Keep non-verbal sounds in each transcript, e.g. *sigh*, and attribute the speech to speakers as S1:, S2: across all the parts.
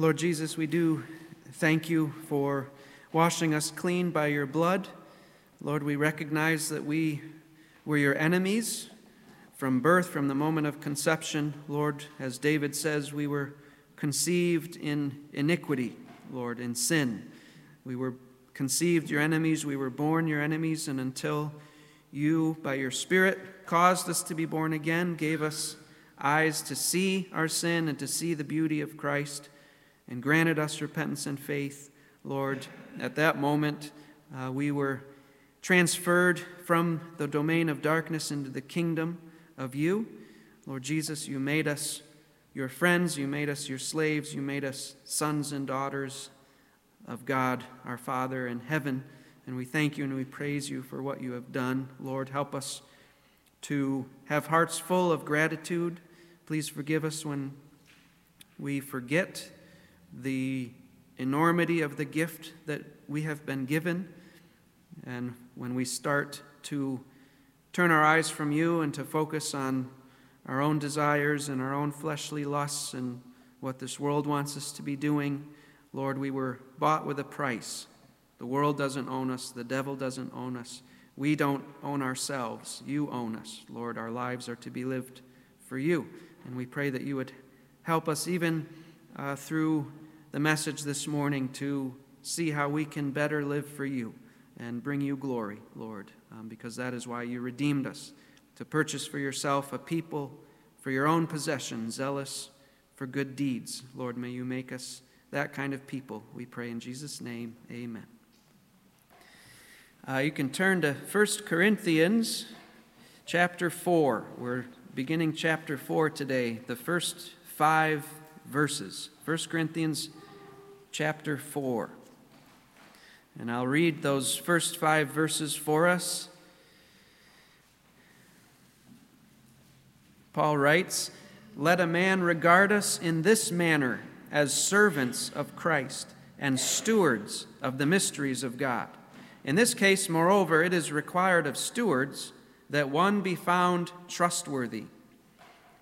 S1: Lord Jesus, we do thank you for washing us clean by your blood. Lord, we recognize that we were your enemies from birth, from the moment of conception. Lord, as David says, we were conceived in iniquity, Lord, in sin. We were conceived your enemies, we were born your enemies, and until you, by your Spirit, caused us to be born again, gave us eyes to see our sin and to see the beauty of Christ, and granted us repentance and faith. Lord, at that moment, uh, we were transferred from the domain of darkness into the kingdom of you. Lord Jesus, you made us your friends, you made us your slaves, you made us sons and daughters of God, our Father in heaven. And we thank you and we praise you for what you have done. Lord, help us to have hearts full of gratitude. Please forgive us when we forget the enormity of the gift that we have been given, and when we start to turn our eyes from you and to focus on our own desires and our own fleshly lusts and what this world wants us to be doing, Lord, we were bought with a price. The world doesn't own us, the devil doesn't own us. We don't own ourselves. You own us. Lord, our lives are to be lived for you. And we pray that you would help us, even uh, through the message this morning, to see how we can better live for you and bring you glory, Lord, um, because that is why you redeemed us to purchase for yourself a people for your own possession, zealous for good deeds. Lord, may you make us that kind of people. We pray in Jesus' name. Amen. Uh, you can turn to 1 Corinthians chapter 4. We're beginning chapter 4 today, the first five verses. 1 Corinthians chapter 4. And I'll read those first five verses for us. Paul writes, Let a man regard us in this manner as servants of Christ and stewards of the mysteries of God. In this case, moreover, it is required of stewards that one be found trustworthy.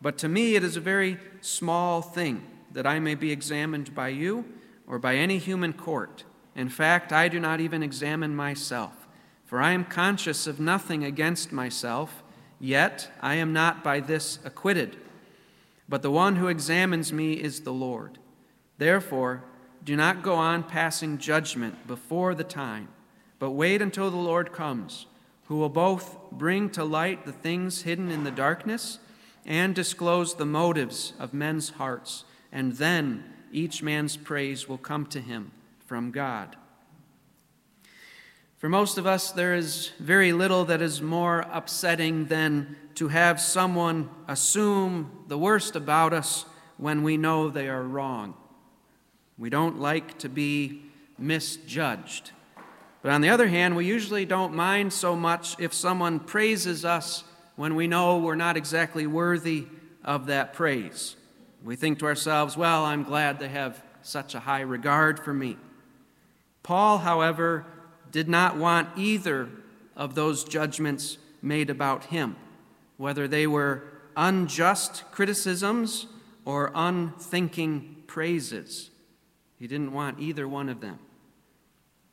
S1: But to me, it is a very small thing that I may be examined by you or by any human court. In fact, I do not even examine myself, for I am conscious of nothing against myself, yet I am not by this acquitted. But the one who examines me is the Lord. Therefore, do not go on passing judgment before the time, but wait until the Lord comes, who will both bring to light the things hidden in the darkness and disclose the motives of men's hearts, and then each man's praise will come to him from God. For most of us, there is very little that is more upsetting than to have someone assume the worst about us when we know they are wrong. We don't like to be misjudged. But on the other hand, we usually don't mind so much if someone praises us when we know we're not exactly worthy of that praise. We think to ourselves, well, I'm glad they have such a high regard for me. Paul, however, did not want either of those judgments made about him, whether they were unjust criticisms or unthinking praises. He didn't want either one of them.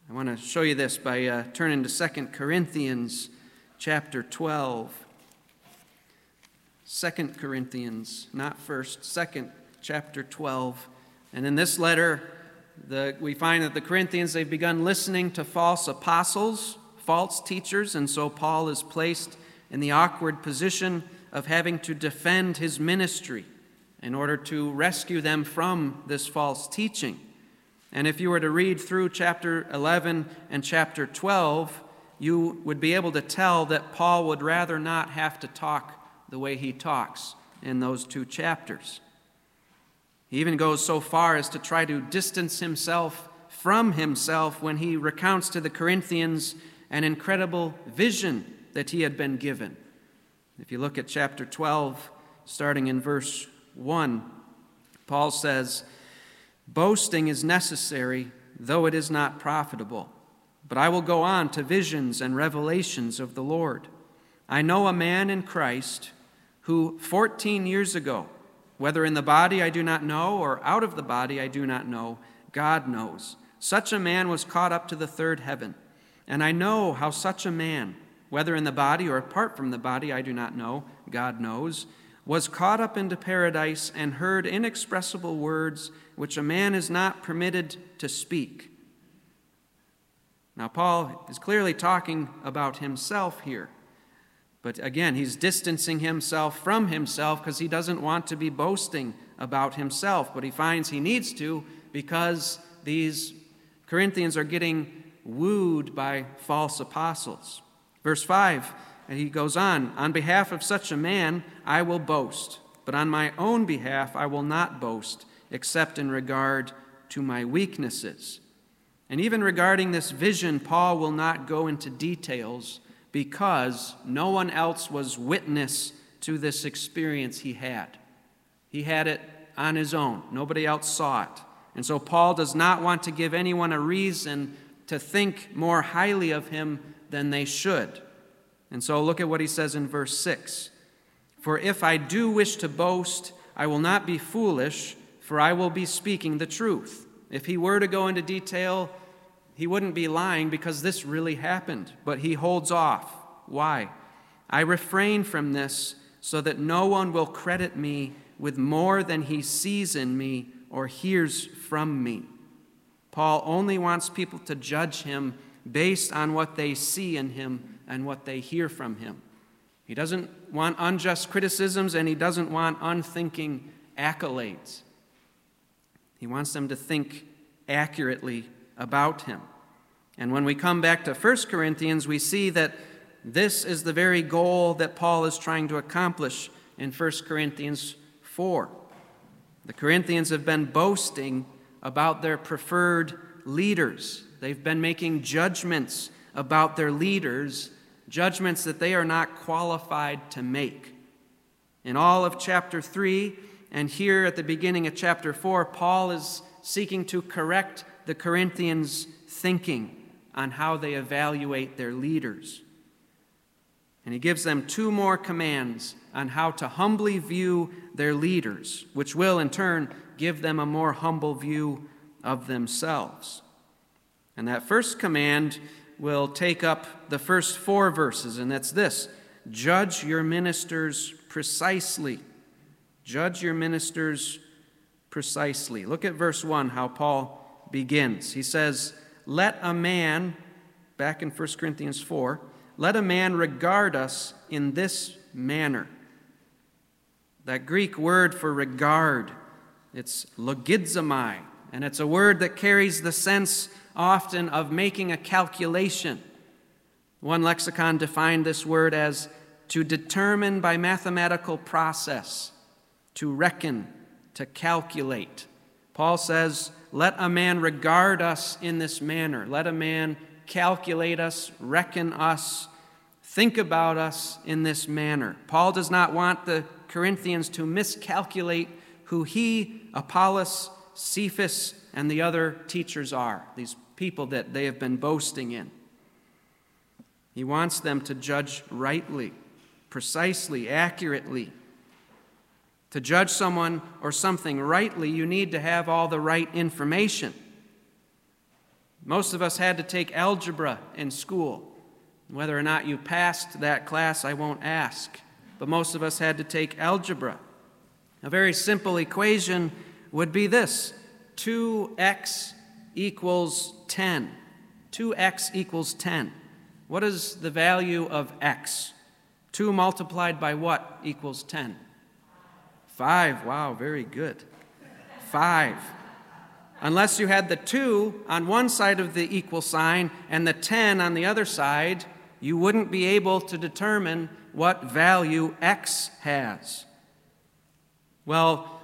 S1: I want to show you this by uh, turning to 2 Corinthians chapter 12. 2 Corinthians, not first, second chapter 12. And in this letter, the, we find that the Corinthians, they've begun listening to false apostles, false teachers, and so Paul is placed in the awkward position of having to defend his ministry in order to rescue them from this false teaching. And if you were to read through chapter 11 and chapter 12, you would be able to tell that Paul would rather not have to talk the way he talks in those two chapters. He even goes so far as to try to distance himself from himself when he recounts to the Corinthians an incredible vision that he had been given. If you look at chapter 12, starting in verse 1, Paul says, Boasting is necessary, though it is not profitable. But I will go on to visions and revelations of the Lord. I know a man in Christ who 14 years ago Whether in the body I do not know, or out of the body I do not know, God knows. Such a man was caught up to the third heaven. And I know how such a man, whether in the body or apart from the body, I do not know, God knows, was caught up into paradise and heard inexpressible words which a man is not permitted to speak. Now, Paul is clearly talking about himself here. But again, he's distancing himself from himself because he doesn't want to be boasting about himself. But he finds he needs to because these Corinthians are getting wooed by false apostles. Verse 5, and he goes on On behalf of such a man, I will boast, but on my own behalf, I will not boast, except in regard to my weaknesses. And even regarding this vision, Paul will not go into details because no one else was witness to this experience he had. He had it on his own, nobody else saw it. And so Paul does not want to give anyone a reason to think more highly of him than they should. And so look at what he says in verse 6 For if I do wish to boast, I will not be foolish, for I will be speaking the truth. If he were to go into detail, he wouldn't be lying because this really happened, but he holds off. Why? I refrain from this so that no one will credit me with more than he sees in me or hears from me. Paul only wants people to judge him based on what they see in him and what they hear from him. He doesn't want unjust criticisms and he doesn't want unthinking accolades. He wants them to think accurately about him. And when we come back to 1 Corinthians, we see that this is the very goal that Paul is trying to accomplish in 1 Corinthians 4. The Corinthians have been boasting about their preferred leaders. They've been making judgments about their leaders, judgments that they are not qualified to make. In all of chapter 3, and here at the beginning of chapter 4, Paul is seeking to correct the Corinthians' thinking on how they evaluate their leaders. And he gives them two more commands on how to humbly view their leaders, which will in turn give them a more humble view of themselves. And that first command will take up the first four verses, and that's this Judge your ministers precisely. Judge your ministers precisely. Look at verse 1, how Paul begins. He says, let a man, back in 1 Corinthians 4, let a man regard us in this manner. That Greek word for regard, it's logizomai, and it's a word that carries the sense often of making a calculation. One lexicon defined this word as to determine by mathematical process, to reckon, to calculate. Paul says, Let a man regard us in this manner. Let a man calculate us, reckon us, think about us in this manner. Paul does not want the Corinthians to miscalculate who he, Apollos, Cephas, and the other teachers are, these people that they have been boasting in. He wants them to judge rightly, precisely, accurately. To judge someone or something rightly, you need to have all the right information. Most of us had to take algebra in school. Whether or not you passed that class, I won't ask. But most of us had to take algebra. A very simple equation would be this 2x equals 10. 2x equals 10. What is the value of x? 2 multiplied by what equals 10? Five. Wow, very good. Five. Unless you had the two on one side of the equal sign and the 10 on the other side, you wouldn't be able to determine what value x has. Well,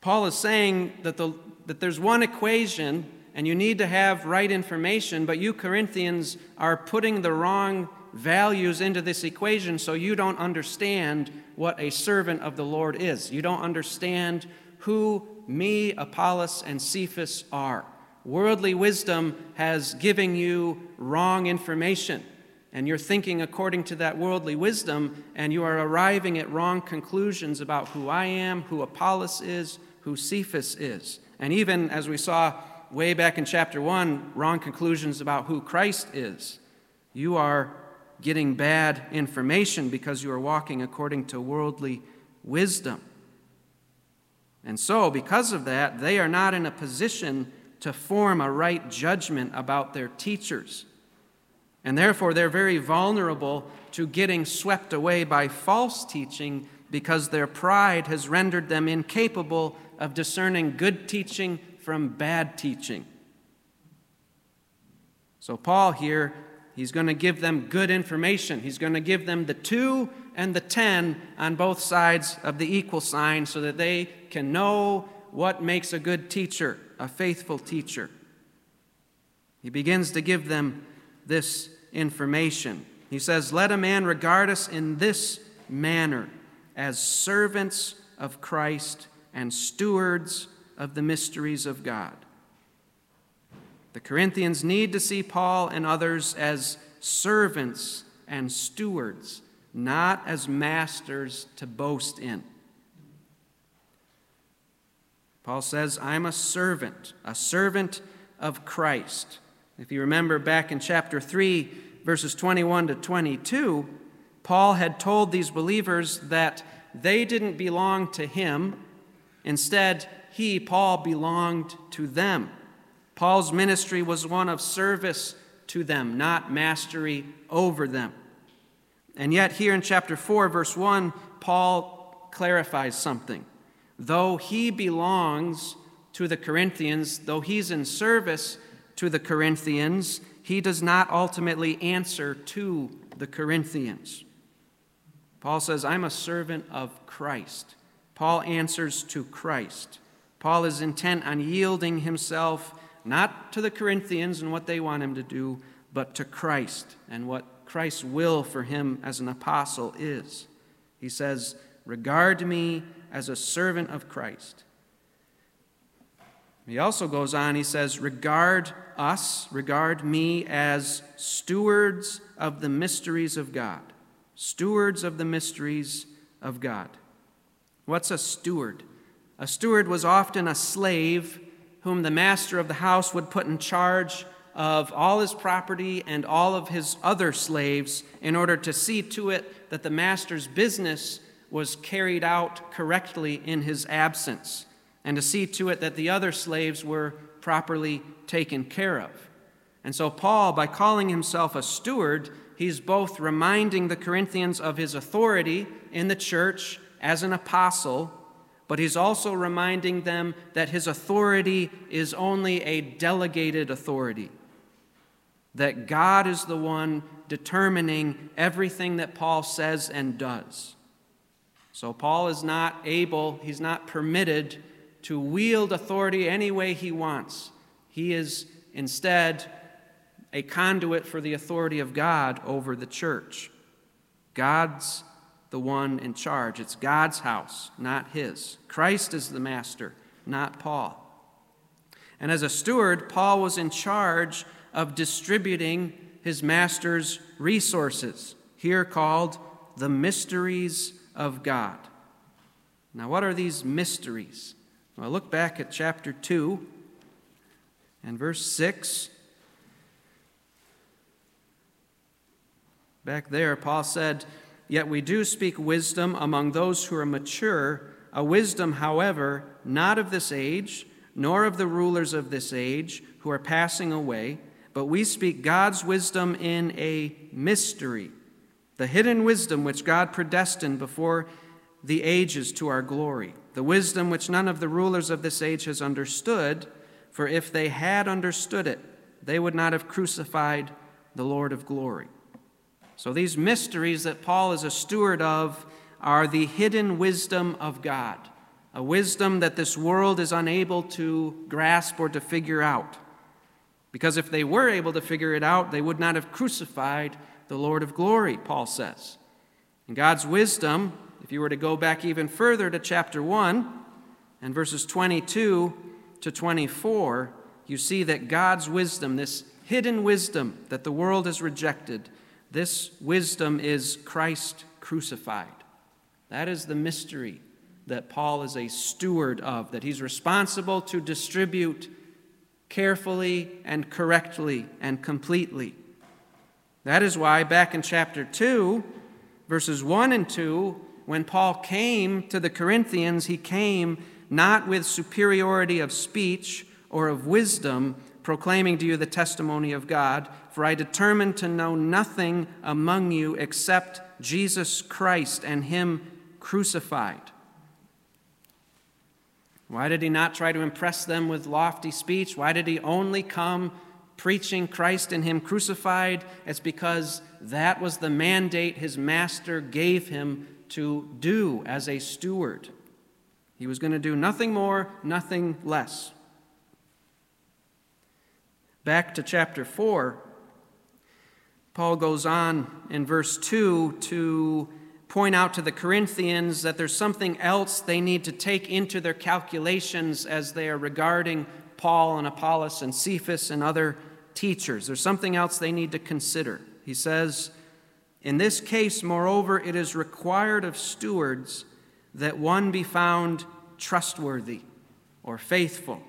S1: Paul is saying that, the, that there's one equation and you need to have right information, but you Corinthians are putting the wrong values into this equation so you don't understand what a servant of the Lord is. You don't understand who me, Apollos, and Cephas are. Worldly wisdom has given you wrong information. and you're thinking according to that worldly wisdom, and you are arriving at wrong conclusions about who I am, who Apollos is, who Cephas is. And even as we saw way back in chapter 1, wrong conclusions about who Christ is. You are getting bad information because you are walking according to worldly wisdom. And so, because of that, they are not in a position to form a right judgment about their teachers. And therefore, they're very vulnerable to getting swept away by false teaching because their pride has rendered them incapable of discerning good teaching from bad teaching. So, Paul here, he's going to give them good information. He's going to give them the two and the ten on both sides of the equal sign so that they can know what makes a good teacher, a faithful teacher. He begins to give them this information. He says, Let a man regard us in this manner as servants of Christ and stewards of the mysteries of God. The Corinthians need to see Paul and others as servants and stewards, not as masters to boast in. Paul says, I'm a servant, a servant of Christ. If you remember back in chapter 3, verses 21 to 22, Paul had told these believers that they didn't belong to him. Instead, he, Paul, belonged to them. Paul's ministry was one of service to them, not mastery over them. And yet, here in chapter 4, verse 1, Paul clarifies something. Though he belongs to the Corinthians, though he's in service to the Corinthians, he does not ultimately answer to the Corinthians. Paul says, I'm a servant of Christ. Paul answers to Christ. Paul is intent on yielding himself not to the Corinthians and what they want him to do, but to Christ and what Christ's will for him as an apostle is. He says, Regard me as a servant of Christ. He also goes on, he says, Regard us, regard me as stewards of the mysteries of God. Stewards of the mysteries of God. What's a steward? A steward was often a slave whom the master of the house would put in charge of all his property and all of his other slaves in order to see to it that the master's business was carried out correctly in his absence and to see to it that the other slaves were properly taken care of. And so, Paul, by calling himself a steward, he's both reminding the Corinthians of his authority in the church as an apostle but he's also reminding them that his authority is only a delegated authority. That God is the one determining everything that Paul says and does. So Paul is not able, he's not permitted to wield authority any way he wants. He is instead a conduit for the authority of God over the church. God's the one in charge. It's God's house, not his. Christ is the master, not Paul. And as a steward, Paul was in charge of distributing his master's resources, here called the mysteries of God. Now, what are these mysteries? Well, look back at chapter 2 and verse 6. Back there, Paul said, Yet we do speak wisdom among those who are mature, a wisdom, however, not of this age, nor of the rulers of this age who are passing away, but we speak God's wisdom in a mystery, the hidden wisdom which God predestined before the ages to our glory, the wisdom which none of the rulers of this age has understood, for if they had understood it, they would not have crucified the Lord of glory. So, these mysteries that Paul is a steward of are the hidden wisdom of God, a wisdom that this world is unable to grasp or to figure out. Because if they were able to figure it out, they would not have crucified the Lord of glory, Paul says. And God's wisdom, if you were to go back even further to chapter 1 and verses 22 to 24, you see that God's wisdom, this hidden wisdom that the world has rejected, This wisdom is Christ crucified. That is the mystery that Paul is a steward of, that he's responsible to distribute carefully and correctly and completely. That is why, back in chapter 2, verses 1 and 2, when Paul came to the Corinthians, he came not with superiority of speech or of wisdom, proclaiming to you the testimony of God, for I determined to know nothing among you except Jesus Christ and Him crucified. Why did he not try to impress them with lofty speech? Why did he only come preaching Christ and Him crucified? It's because that was the mandate his master gave him to do as a steward. He was going to do nothing more, nothing less. Back to chapter 4, Paul goes on in verse 2 to point out to the Corinthians that there's something else they need to take into their calculations as they are regarding Paul and Apollos and Cephas and other teachers. There's something else they need to consider. He says, In this case, moreover, it is required of stewards that one be found trustworthy or faithful.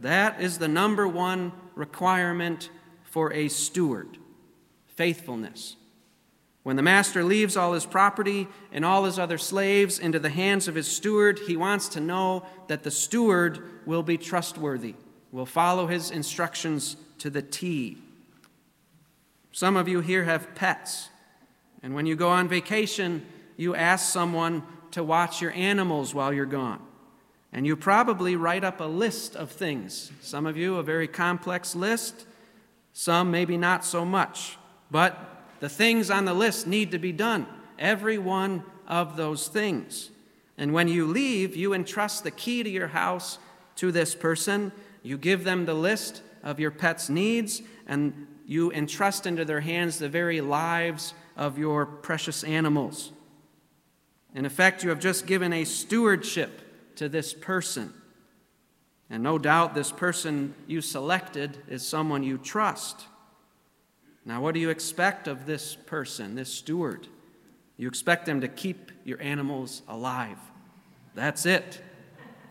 S1: That is the number one requirement for a steward faithfulness. When the master leaves all his property and all his other slaves into the hands of his steward, he wants to know that the steward will be trustworthy, will follow his instructions to the T. Some of you here have pets, and when you go on vacation, you ask someone to watch your animals while you're gone. And you probably write up a list of things. Some of you, a very complex list, some maybe not so much. But the things on the list need to be done, every one of those things. And when you leave, you entrust the key to your house to this person. You give them the list of your pet's needs, and you entrust into their hands the very lives of your precious animals. In effect, you have just given a stewardship to this person. And no doubt this person you selected is someone you trust. Now, what do you expect of this person, this steward? You expect them to keep your animals alive. That's it.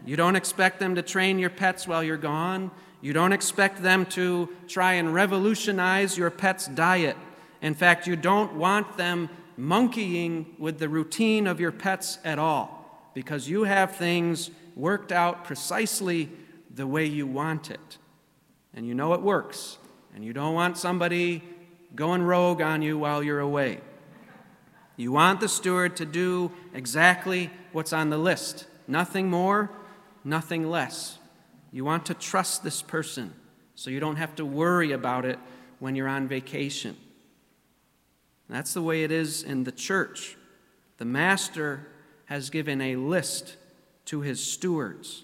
S1: You don't expect them to train your pets while you're gone. You don't expect them to try and revolutionize your pet's diet. In fact, you don't want them monkeying with the routine of your pets at all because you have things worked out precisely the way you want it. And you know it works. And you don't want somebody going rogue on you while you're away. You want the steward to do exactly what's on the list nothing more, nothing less. You want to trust this person so you don't have to worry about it when you're on vacation. That's the way it is in the church. The master has given a list to his stewards,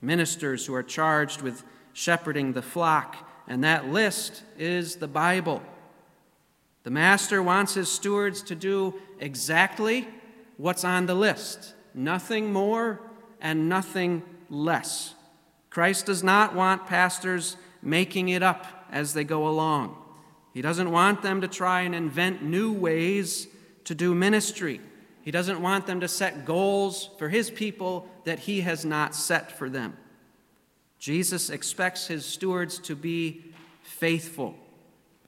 S1: ministers who are charged with shepherding the flock, and that list is the Bible. The master wants his stewards to do exactly what's on the list nothing more and nothing less. Christ does not want pastors making it up as they go along. He doesn't want them to try and invent new ways to do ministry. He doesn't want them to set goals for his people that he has not set for them. Jesus expects his stewards to be faithful,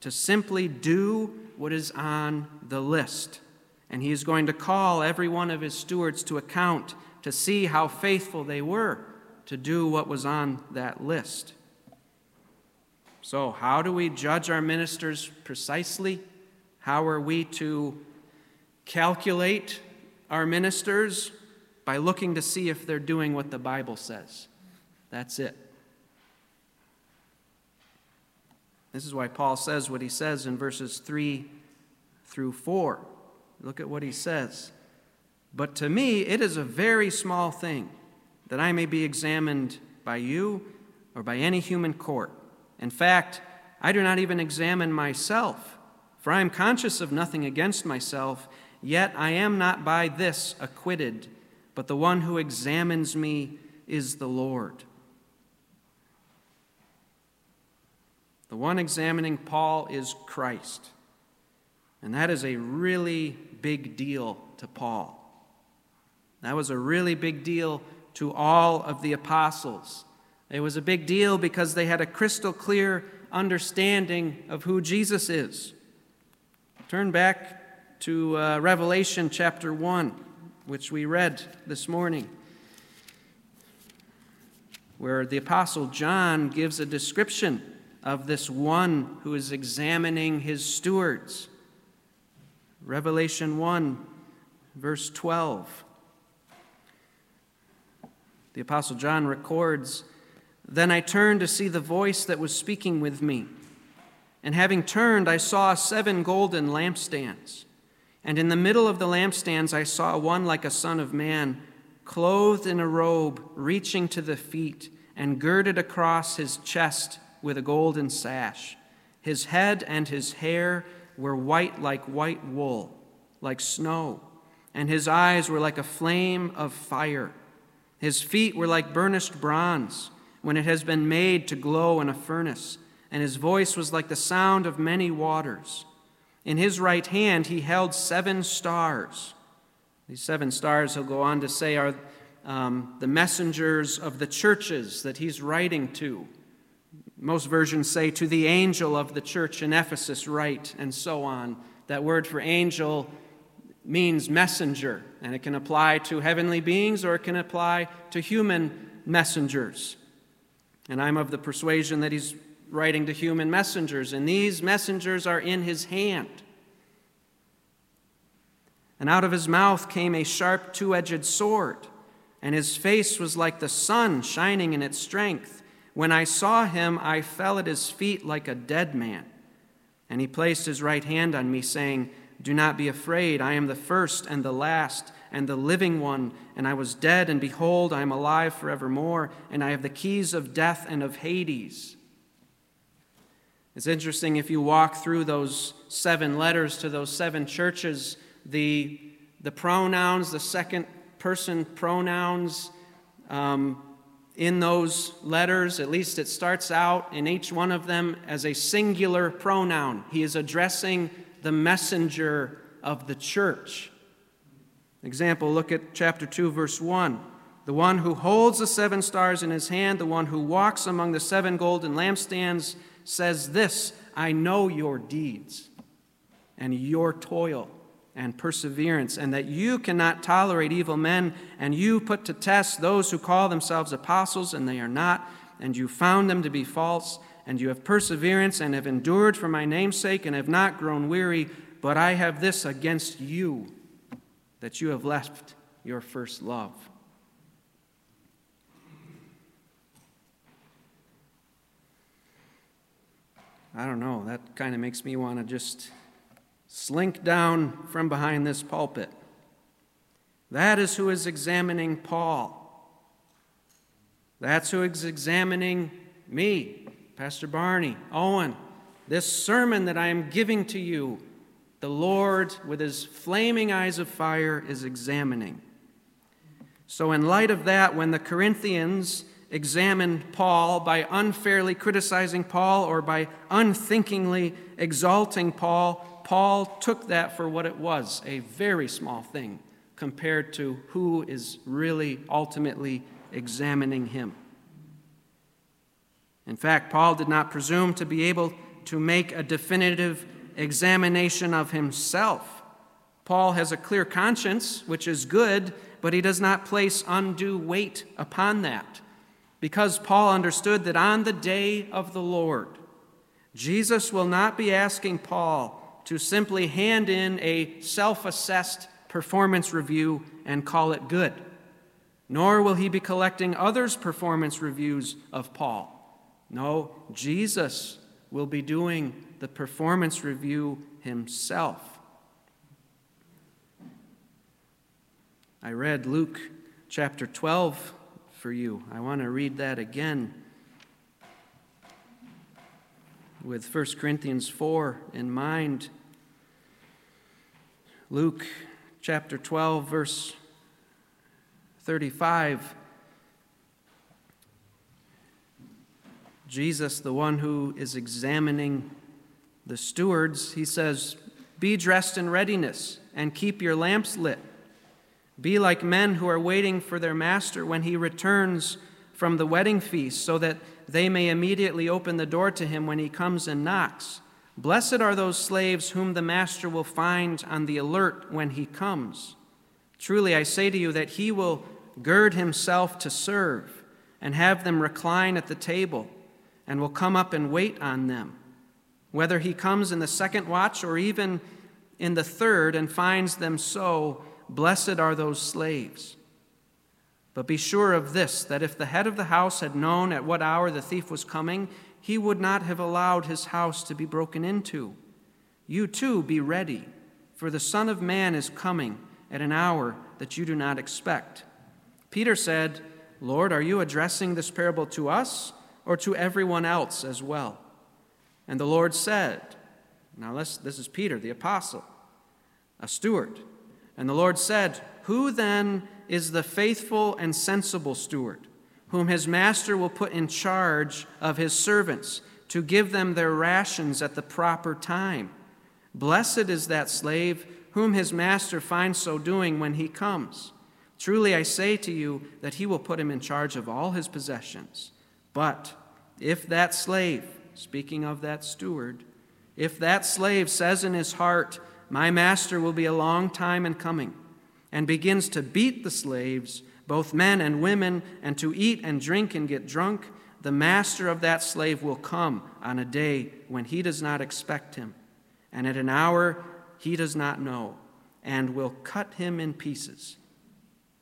S1: to simply do what is on the list. And he is going to call every one of his stewards to account to see how faithful they were to do what was on that list. So, how do we judge our ministers precisely? How are we to calculate our ministers? By looking to see if they're doing what the Bible says. That's it. This is why Paul says what he says in verses 3 through 4. Look at what he says. But to me, it is a very small thing that I may be examined by you or by any human court. In fact, I do not even examine myself, for I am conscious of nothing against myself, yet I am not by this acquitted, but the one who examines me is the Lord. The one examining Paul is Christ. And that is a really big deal to Paul. That was a really big deal to all of the apostles. It was a big deal because they had a crystal clear understanding of who Jesus is. Turn back to uh, Revelation chapter 1, which we read this morning, where the apostle John gives a description of this one who is examining his stewards. Revelation 1, verse 12. The Apostle John records Then I turned to see the voice that was speaking with me. And having turned, I saw seven golden lampstands. And in the middle of the lampstands, I saw one like a son of man, clothed in a robe reaching to the feet, and girded across his chest with a golden sash. His head and his hair were white like white wool, like snow, and his eyes were like a flame of fire. His feet were like burnished bronze when it has been made to glow in a furnace, and his voice was like the sound of many waters. In his right hand he held seven stars. These seven stars, he'll go on to say, are um, the messengers of the churches that he's writing to. Most versions say, to the angel of the church in Ephesus, write, and so on. That word for angel means messenger, and it can apply to heavenly beings or it can apply to human messengers. And I'm of the persuasion that he's writing to human messengers, and these messengers are in his hand. And out of his mouth came a sharp two edged sword, and his face was like the sun shining in its strength. When I saw him, I fell at his feet like a dead man. And he placed his right hand on me, saying, do not be afraid. I am the first and the last and the living one. And I was dead, and behold, I am alive forevermore. And I have the keys of death and of Hades. It's interesting if you walk through those seven letters to those seven churches, the, the pronouns, the second person pronouns um, in those letters, at least it starts out in each one of them as a singular pronoun. He is addressing the messenger of the church. Example, look at chapter 2, verse 1. The one who holds the seven stars in his hand, the one who walks among the seven golden lampstands, says this I know your deeds and your toil and perseverance, and that you cannot tolerate evil men, and you put to test those who call themselves apostles, and they are not, and you found them to be false and you have perseverance and have endured for my name's sake and have not grown weary. But I have this against you, that you have left your first love. I don't know, that kind of makes me want to just slink down from behind this pulpit. That is who is examining Paul. That's who is examining me. Pastor Barney, Owen, this sermon that I am giving to you, the Lord, with his flaming eyes of fire, is examining. So, in light of that, when the Corinthians examined Paul by unfairly criticizing Paul or by unthinkingly exalting Paul, Paul took that for what it was a very small thing compared to who is really ultimately examining him. In fact, Paul did not presume to be able to make a definitive examination of himself. Paul has a clear conscience, which is good, but he does not place undue weight upon that. Because Paul understood that on the day of the Lord, Jesus will not be asking Paul to simply hand in a self assessed performance review and call it good, nor will he be collecting others' performance reviews of Paul. No, Jesus will be doing the performance review himself. I read Luke chapter 12 for you. I want to read that again with 1 Corinthians 4 in mind. Luke chapter 12, verse 35. Jesus, the one who is examining the stewards, he says, Be dressed in readiness and keep your lamps lit. Be like men who are waiting for their master when he returns from the wedding feast, so that they may immediately open the door to him when he comes and knocks. Blessed are those slaves whom the master will find on the alert when he comes. Truly, I say to you that he will gird himself to serve and have them recline at the table and will come up and wait on them. Whether he comes in the second watch or even in the third and finds them so, blessed are those slaves. But be sure of this that if the head of the house had known at what hour the thief was coming, he would not have allowed his house to be broken into. You too be ready, for the Son of Man is coming at an hour that you do not expect. Peter said, Lord, are you addressing this parable to us or to everyone else as well? And the Lord said, Now this is Peter, the apostle, a steward. And the Lord said, Who then is the faithful and sensible steward, whom his master will put in charge of his servants to give them their rations at the proper time? Blessed is that slave whom his master finds so doing when he comes. Truly I say to you that he will put him in charge of all his possessions. But if that slave, speaking of that steward, if that slave says in his heart, My master will be a long time in coming, and begins to beat the slaves, both men and women, and to eat and drink and get drunk, the master of that slave will come on a day when he does not expect him, and at an hour he does not know, and will cut him in pieces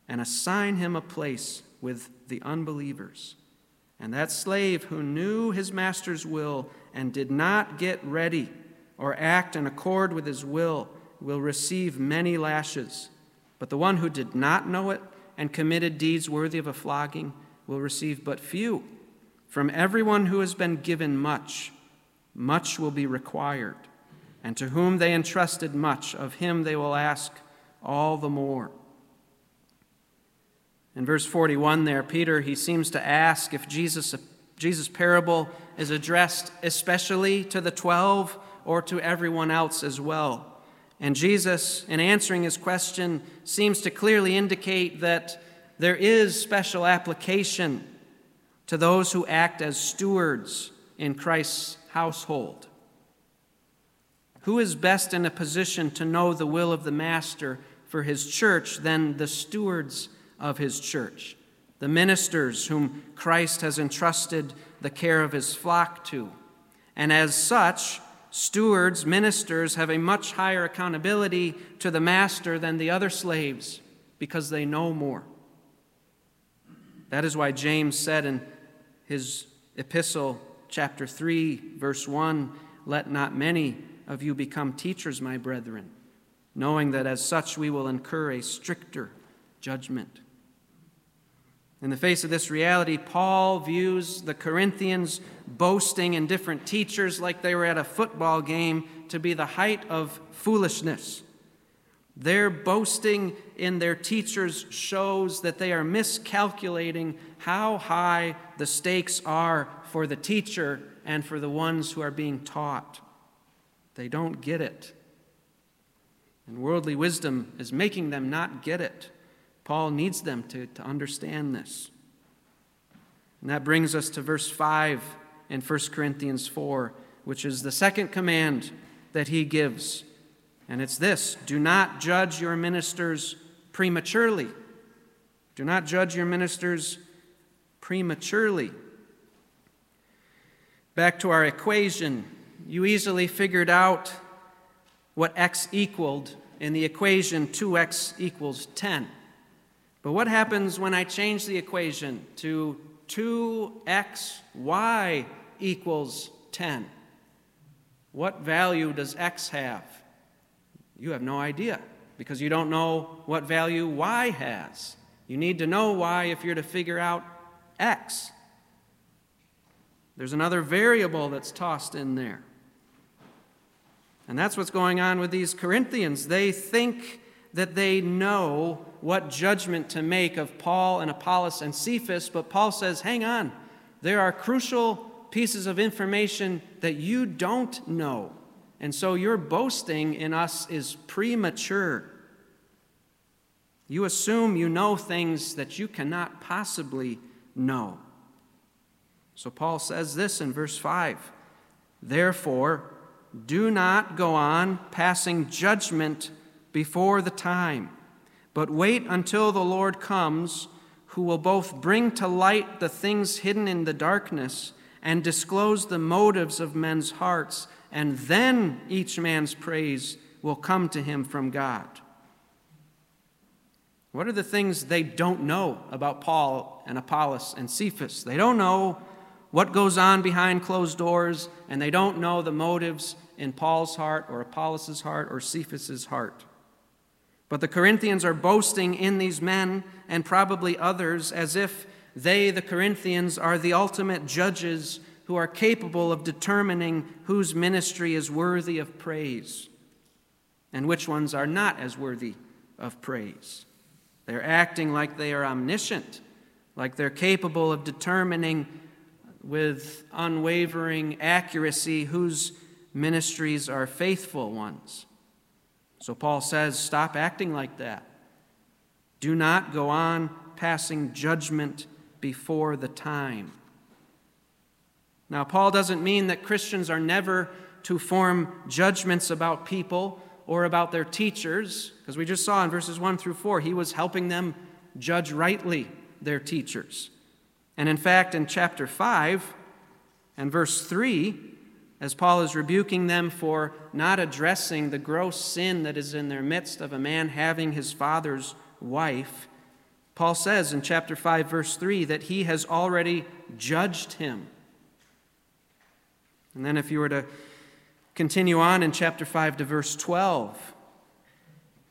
S1: and assign him a place with the unbelievers. And that slave who knew his master's will and did not get ready or act in accord with his will will receive many lashes. But the one who did not know it and committed deeds worthy of a flogging will receive but few. From everyone who has been given much, much will be required. And to whom they entrusted much, of him they will ask all the more. In verse 41 there, Peter, he seems to ask if Jesus, Jesus' parable is addressed especially to the 12 or to everyone else as well. And Jesus, in answering his question, seems to clearly indicate that there is special application to those who act as stewards in Christ's household. Who is best in a position to know the will of the Master for his church than the stewards of his church, the ministers whom Christ has entrusted the care of his flock to? And as such, stewards, ministers have a much higher accountability to the Master than the other slaves because they know more. That is why James said in his epistle, chapter 3, verse 1 Let not many of you become teachers, my brethren, knowing that as such we will incur a stricter judgment. In the face of this reality, Paul views the Corinthians boasting in different teachers like they were at a football game to be the height of foolishness. Their boasting in their teachers shows that they are miscalculating how high the stakes are for the teacher and for the ones who are being taught. They don't get it. And worldly wisdom is making them not get it. Paul needs them to, to understand this. And that brings us to verse 5 in 1 Corinthians 4, which is the second command that he gives. And it's this do not judge your ministers prematurely. Do not judge your ministers prematurely. Back to our equation you easily figured out what x equaled in the equation 2x equals 10. But what happens when I change the equation to 2xy equals 10? What value does x have? You have no idea because you don't know what value y has. You need to know y if you're to figure out x. There's another variable that's tossed in there. And that's what's going on with these Corinthians. They think that they know what judgment to make of Paul and Apollos and Cephas, but Paul says, hang on, there are crucial pieces of information that you don't know. and so your boasting in us is premature. You assume you know things that you cannot possibly know. So Paul says this in verse 5 Therefore, do not go on passing judgment before the time, but wait until the Lord comes, who will both bring to light the things hidden in the darkness and disclose the motives of men's hearts, and then each man's praise will come to him from God. What are the things they don't know about Paul and Apollos and Cephas? They don't know what goes on behind closed doors, and they don't know the motives in Paul's heart or Apollos' heart or Cephas' heart. But the Corinthians are boasting in these men and probably others as if they, the Corinthians, are the ultimate judges who are capable of determining whose ministry is worthy of praise and which ones are not as worthy of praise. They're acting like they are omniscient, like they're capable of determining with unwavering accuracy whose ministries are faithful ones. So Paul says, stop acting like that. Do not go on passing judgment before the time. Now, Paul doesn't mean that Christians are never to form judgments about people or about their teachers, because we just saw in verses 1 through 4, he was helping them judge rightly their teachers. And in fact, in chapter 5 and verse 3, as Paul is rebuking them for not addressing the gross sin that is in their midst of a man having his father's wife, Paul says in chapter 5, verse 3, that he has already judged him. And then, if you were to continue on in chapter 5 to verse 12,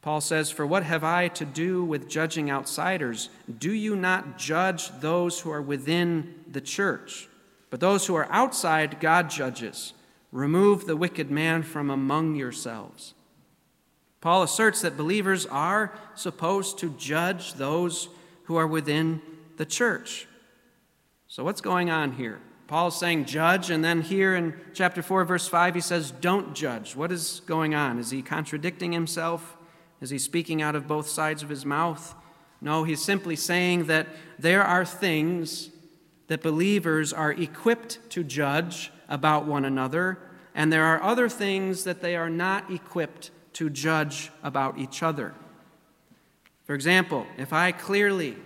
S1: Paul says, For what have I to do with judging outsiders? Do you not judge those who are within the church? But those who are outside, God judges. Remove the wicked man from among yourselves. Paul asserts that believers are supposed to judge those who are within the church. So, what's going on here? Paul's saying judge, and then here in chapter 4, verse 5, he says don't judge. What is going on? Is he contradicting himself? Is he speaking out of both sides of his mouth? No, he's simply saying that there are things that believers are equipped to judge about one another, and there are other things that they are not equipped to judge about each other. For example, if I clearly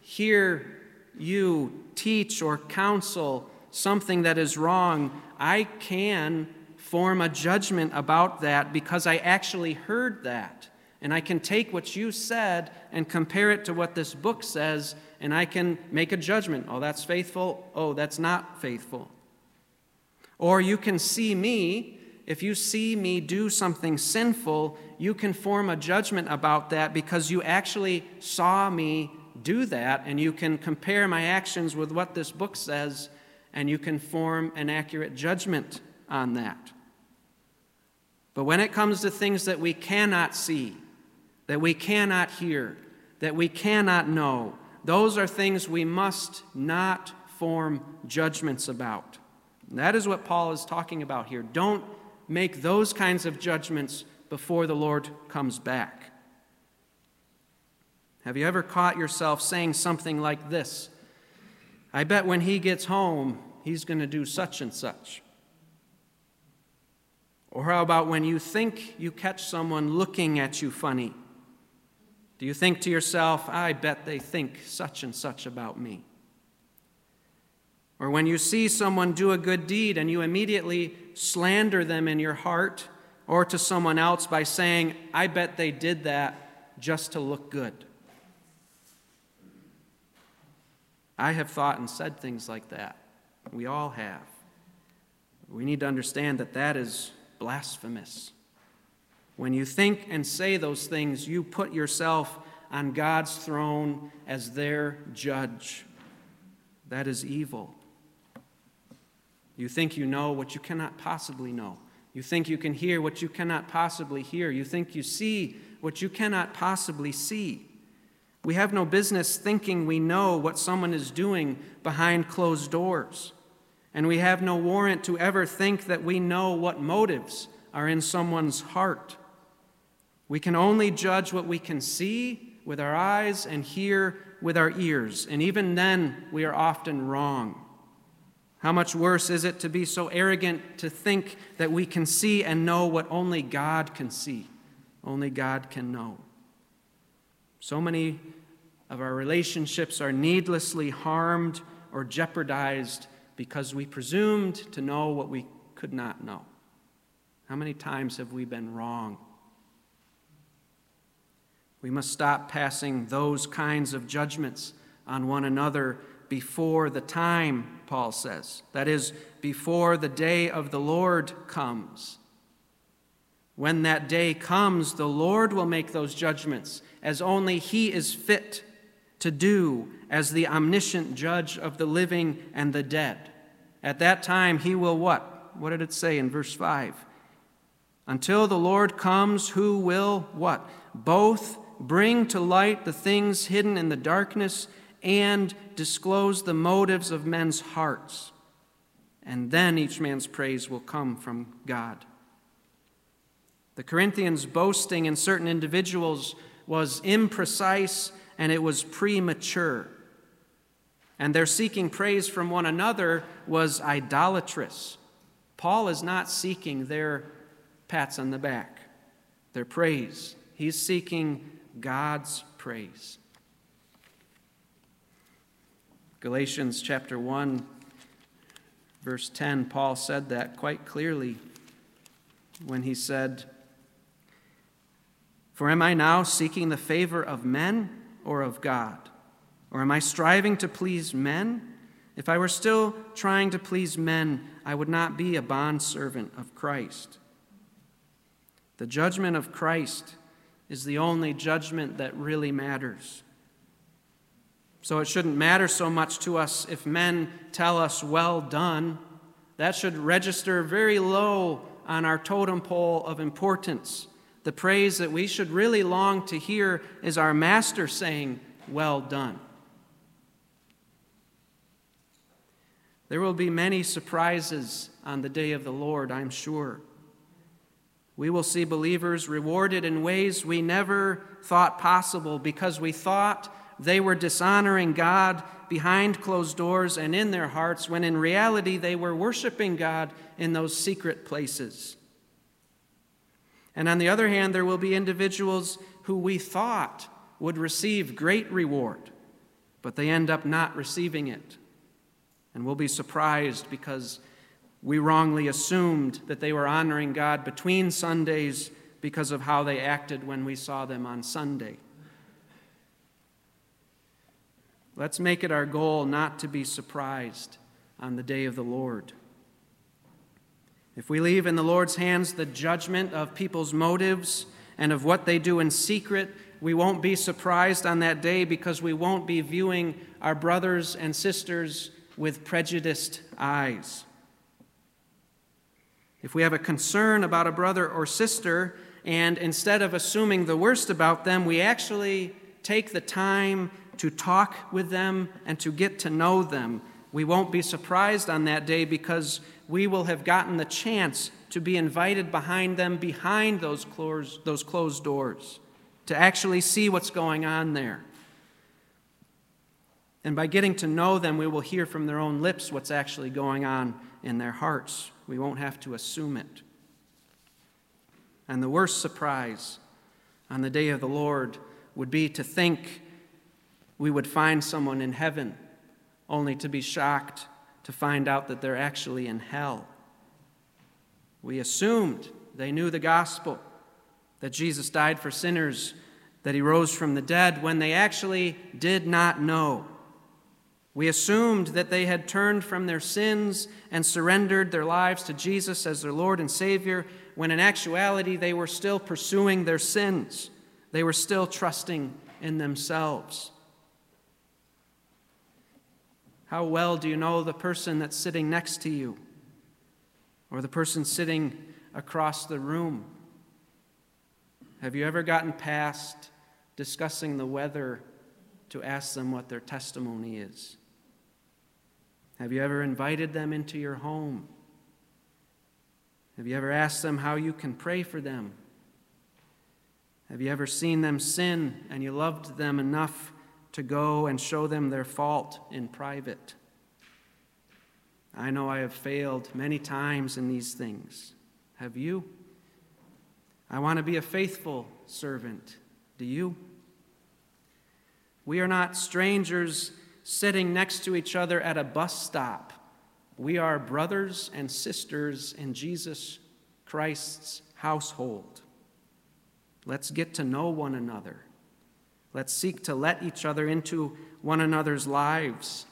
S1: hear you teach or counsel something that is wrong, I can form a judgment about that because I actually heard that. And I can take what you said and compare it to what this book says, and I can make a judgment. Oh, that's faithful. Oh, that's not faithful. Or you can see me if you see me do something sinful, you can form a judgment about that because you actually saw me do that, and you can compare my actions with what this book says, and you can form an accurate judgment on that. But when it comes to things that we cannot see, that we cannot hear, that we cannot know, those are things we must not form judgments about. And that is what Paul is talking about here. Don't make those kinds of judgments before the Lord comes back. Have you ever caught yourself saying something like this? I bet when he gets home, he's going to do such and such. Or how about when you think you catch someone looking at you funny? Do you think to yourself, I bet they think such and such about me? Or when you see someone do a good deed and you immediately slander them in your heart or to someone else by saying, I bet they did that just to look good. I have thought and said things like that. We all have. We need to understand that that is blasphemous. When you think and say those things, you put yourself on God's throne as their judge. That is evil. You think you know what you cannot possibly know. You think you can hear what you cannot possibly hear. You think you see what you cannot possibly see. We have no business thinking we know what someone is doing behind closed doors. And we have no warrant to ever think that we know what motives are in someone's heart. We can only judge what we can see with our eyes and hear with our ears, and even then we are often wrong. How much worse is it to be so arrogant to think that we can see and know what only God can see, only God can know? So many of our relationships are needlessly harmed or jeopardized because we presumed to know what we could not know. How many times have we been wrong? We must stop passing those kinds of judgments on one another before the time, Paul says. That is, before the day of the Lord comes. When that day comes, the Lord will make those judgments as only He is fit to do as the omniscient judge of the living and the dead. At that time, He will what? What did it say in verse 5? Until the Lord comes, who will what? Both bring to light the things hidden in the darkness and disclose the motives of men's hearts. And then each man's praise will come from God. The Corinthians boasting in certain individuals was imprecise and it was premature. And their seeking praise from one another was idolatrous. Paul is not seeking their pats on the back, their praise. He's seeking God's praise. Galatians chapter 1, verse 10, Paul said that quite clearly when he said, For am I now seeking the favor of men or of God? Or am I striving to please men? If I were still trying to please men, I would not be a bondservant of Christ. The judgment of Christ is the only judgment that really matters. So it shouldn't matter so much to us if men tell us, well done. That should register very low on our totem pole of importance. The praise that we should really long to hear is our Master saying, Well done. There will be many surprises on the day of the Lord, I'm sure. We will see believers rewarded in ways we never thought possible because we thought they were dishonoring God behind closed doors and in their hearts, when in reality they were worshiping God in those secret places. And on the other hand, there will be individuals who we thought would receive great reward, but they end up not receiving it. And we'll be surprised because we wrongly assumed that they were honoring God between Sundays because of how they acted when we saw them on Sunday. Let's make it our goal not to be surprised on the day of the Lord. If we leave in the Lord's hands the judgment of people's motives and of what they do in secret, we won't be surprised on that day because we won't be viewing our brothers and sisters with prejudiced eyes. If we have a concern about a brother or sister, and instead of assuming the worst about them, we actually take the time to talk with them and to get to know them, we won't be surprised on that day because we will have gotten the chance to be invited behind them, behind those closed, those closed doors, to actually see what's going on there. And by getting to know them, we will hear from their own lips what's actually going on in their hearts. We won't have to assume it. And the worst surprise on the day of the Lord would be to think we would find someone in heaven only to be shocked to find out that they're actually in hell. We assumed they knew the gospel, that Jesus died for sinners, that he rose from the dead, when they actually did not know. We assumed that they had turned from their sins and surrendered their lives to Jesus as their Lord and Savior, when in actuality they were still pursuing their sins. They were still trusting in themselves. How well do you know the person that's sitting next to you or the person sitting across the room? Have you ever gotten past discussing the weather to ask them what their testimony is? Have you ever invited them into your home? Have you ever asked them how you can pray for them? Have you ever seen them sin and you loved them enough to go and show them their fault in private? I know I have failed many times in these things. Have you? I want to be a faithful servant. Do you? We are not strangers sitting next to each other at a bus stop. We are brothers and sisters in Jesus Christ's household. Let's get to know one another. Let's seek to let each other into one another's lives.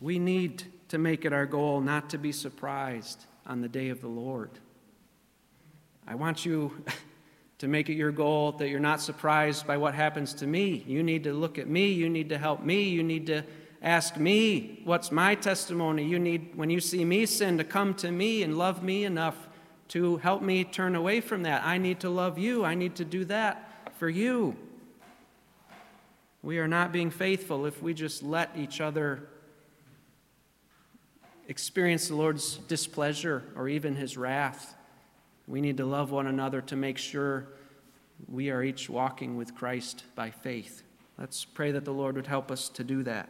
S1: We need to make it our goal not to be surprised on the day of the Lord. I want you *laughs* to make it your goal that you're not surprised by what happens to me. You need to look at me. You need to help me. You need to ask me, what's my testimony? You need, when you see me sin, to come to me and love me enough to help me turn away from that. I need to love you. I need to do that for you. We are not being faithful if we just let each other experience the Lord's displeasure or even his wrath. We need to love one another to make sure we are each walking with Christ by faith. Let's pray that the Lord would help us to do that.